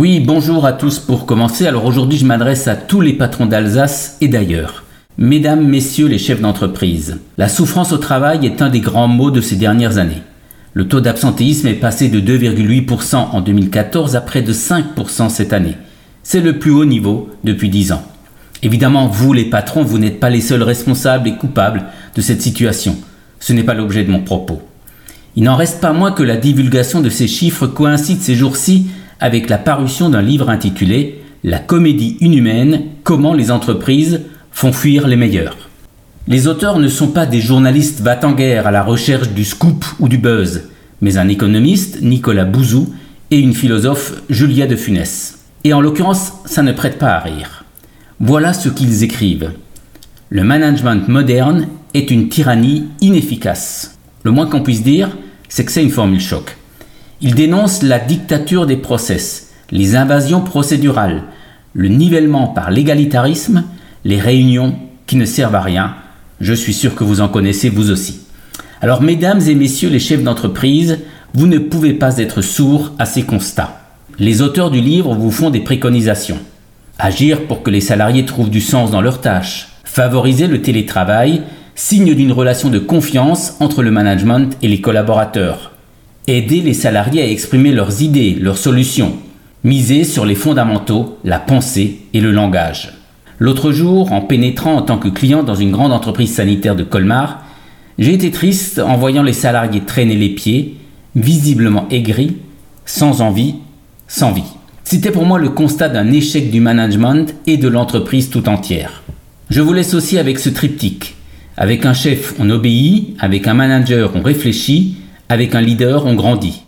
Oui, bonjour à tous pour commencer. Alors aujourd'hui, je m'adresse à tous les patrons d'Alsace et d'ailleurs. Mesdames, messieurs les chefs d'entreprise, la souffrance au travail est un des grands mots de ces dernières années. Le taux d'absentéisme est passé de 2,8% en 2014 à près de 5% cette année. C'est le plus haut niveau depuis 10 ans. Évidemment, vous les patrons, vous n'êtes pas les seuls responsables et coupables de cette situation. Ce n'est pas l'objet de mon propos. Il n'en reste pas moins que la divulgation de ces chiffres coïncide ces jours-ci avec la parution d'un livre intitulé La comédie inhumaine, comment les entreprises font fuir les meilleurs. Les auteurs ne sont pas des journalistes bat en guerre à la recherche du scoop ou du buzz, mais un économiste, Nicolas Bouzou, et une philosophe, Julia de Funès. Et en l'occurrence, ça ne prête pas à rire. Voilà ce qu'ils écrivent. Le management moderne est une tyrannie inefficace. Le moins qu'on puisse dire, c'est que c'est une formule choc. Il dénonce la dictature des process, les invasions procédurales, le nivellement par l'égalitarisme, les réunions qui ne servent à rien. Je suis sûr que vous en connaissez vous aussi. Alors mesdames et messieurs les chefs d'entreprise, vous ne pouvez pas être sourds à ces constats. Les auteurs du livre vous font des préconisations. Agir pour que les salariés trouvent du sens dans leurs tâches. Favoriser le télétravail, signe d'une relation de confiance entre le management et les collaborateurs aider les salariés à exprimer leurs idées, leurs solutions, miser sur les fondamentaux, la pensée et le langage. L'autre jour, en pénétrant en tant que client dans une grande entreprise sanitaire de Colmar, j'ai été triste en voyant les salariés traîner les pieds, visiblement aigris, sans envie, sans vie. C'était pour moi le constat d'un échec du management et de l'entreprise tout entière. Je vous laisse aussi avec ce triptyque. Avec un chef, on obéit, avec un manager, on réfléchit, avec un leader, on grandit.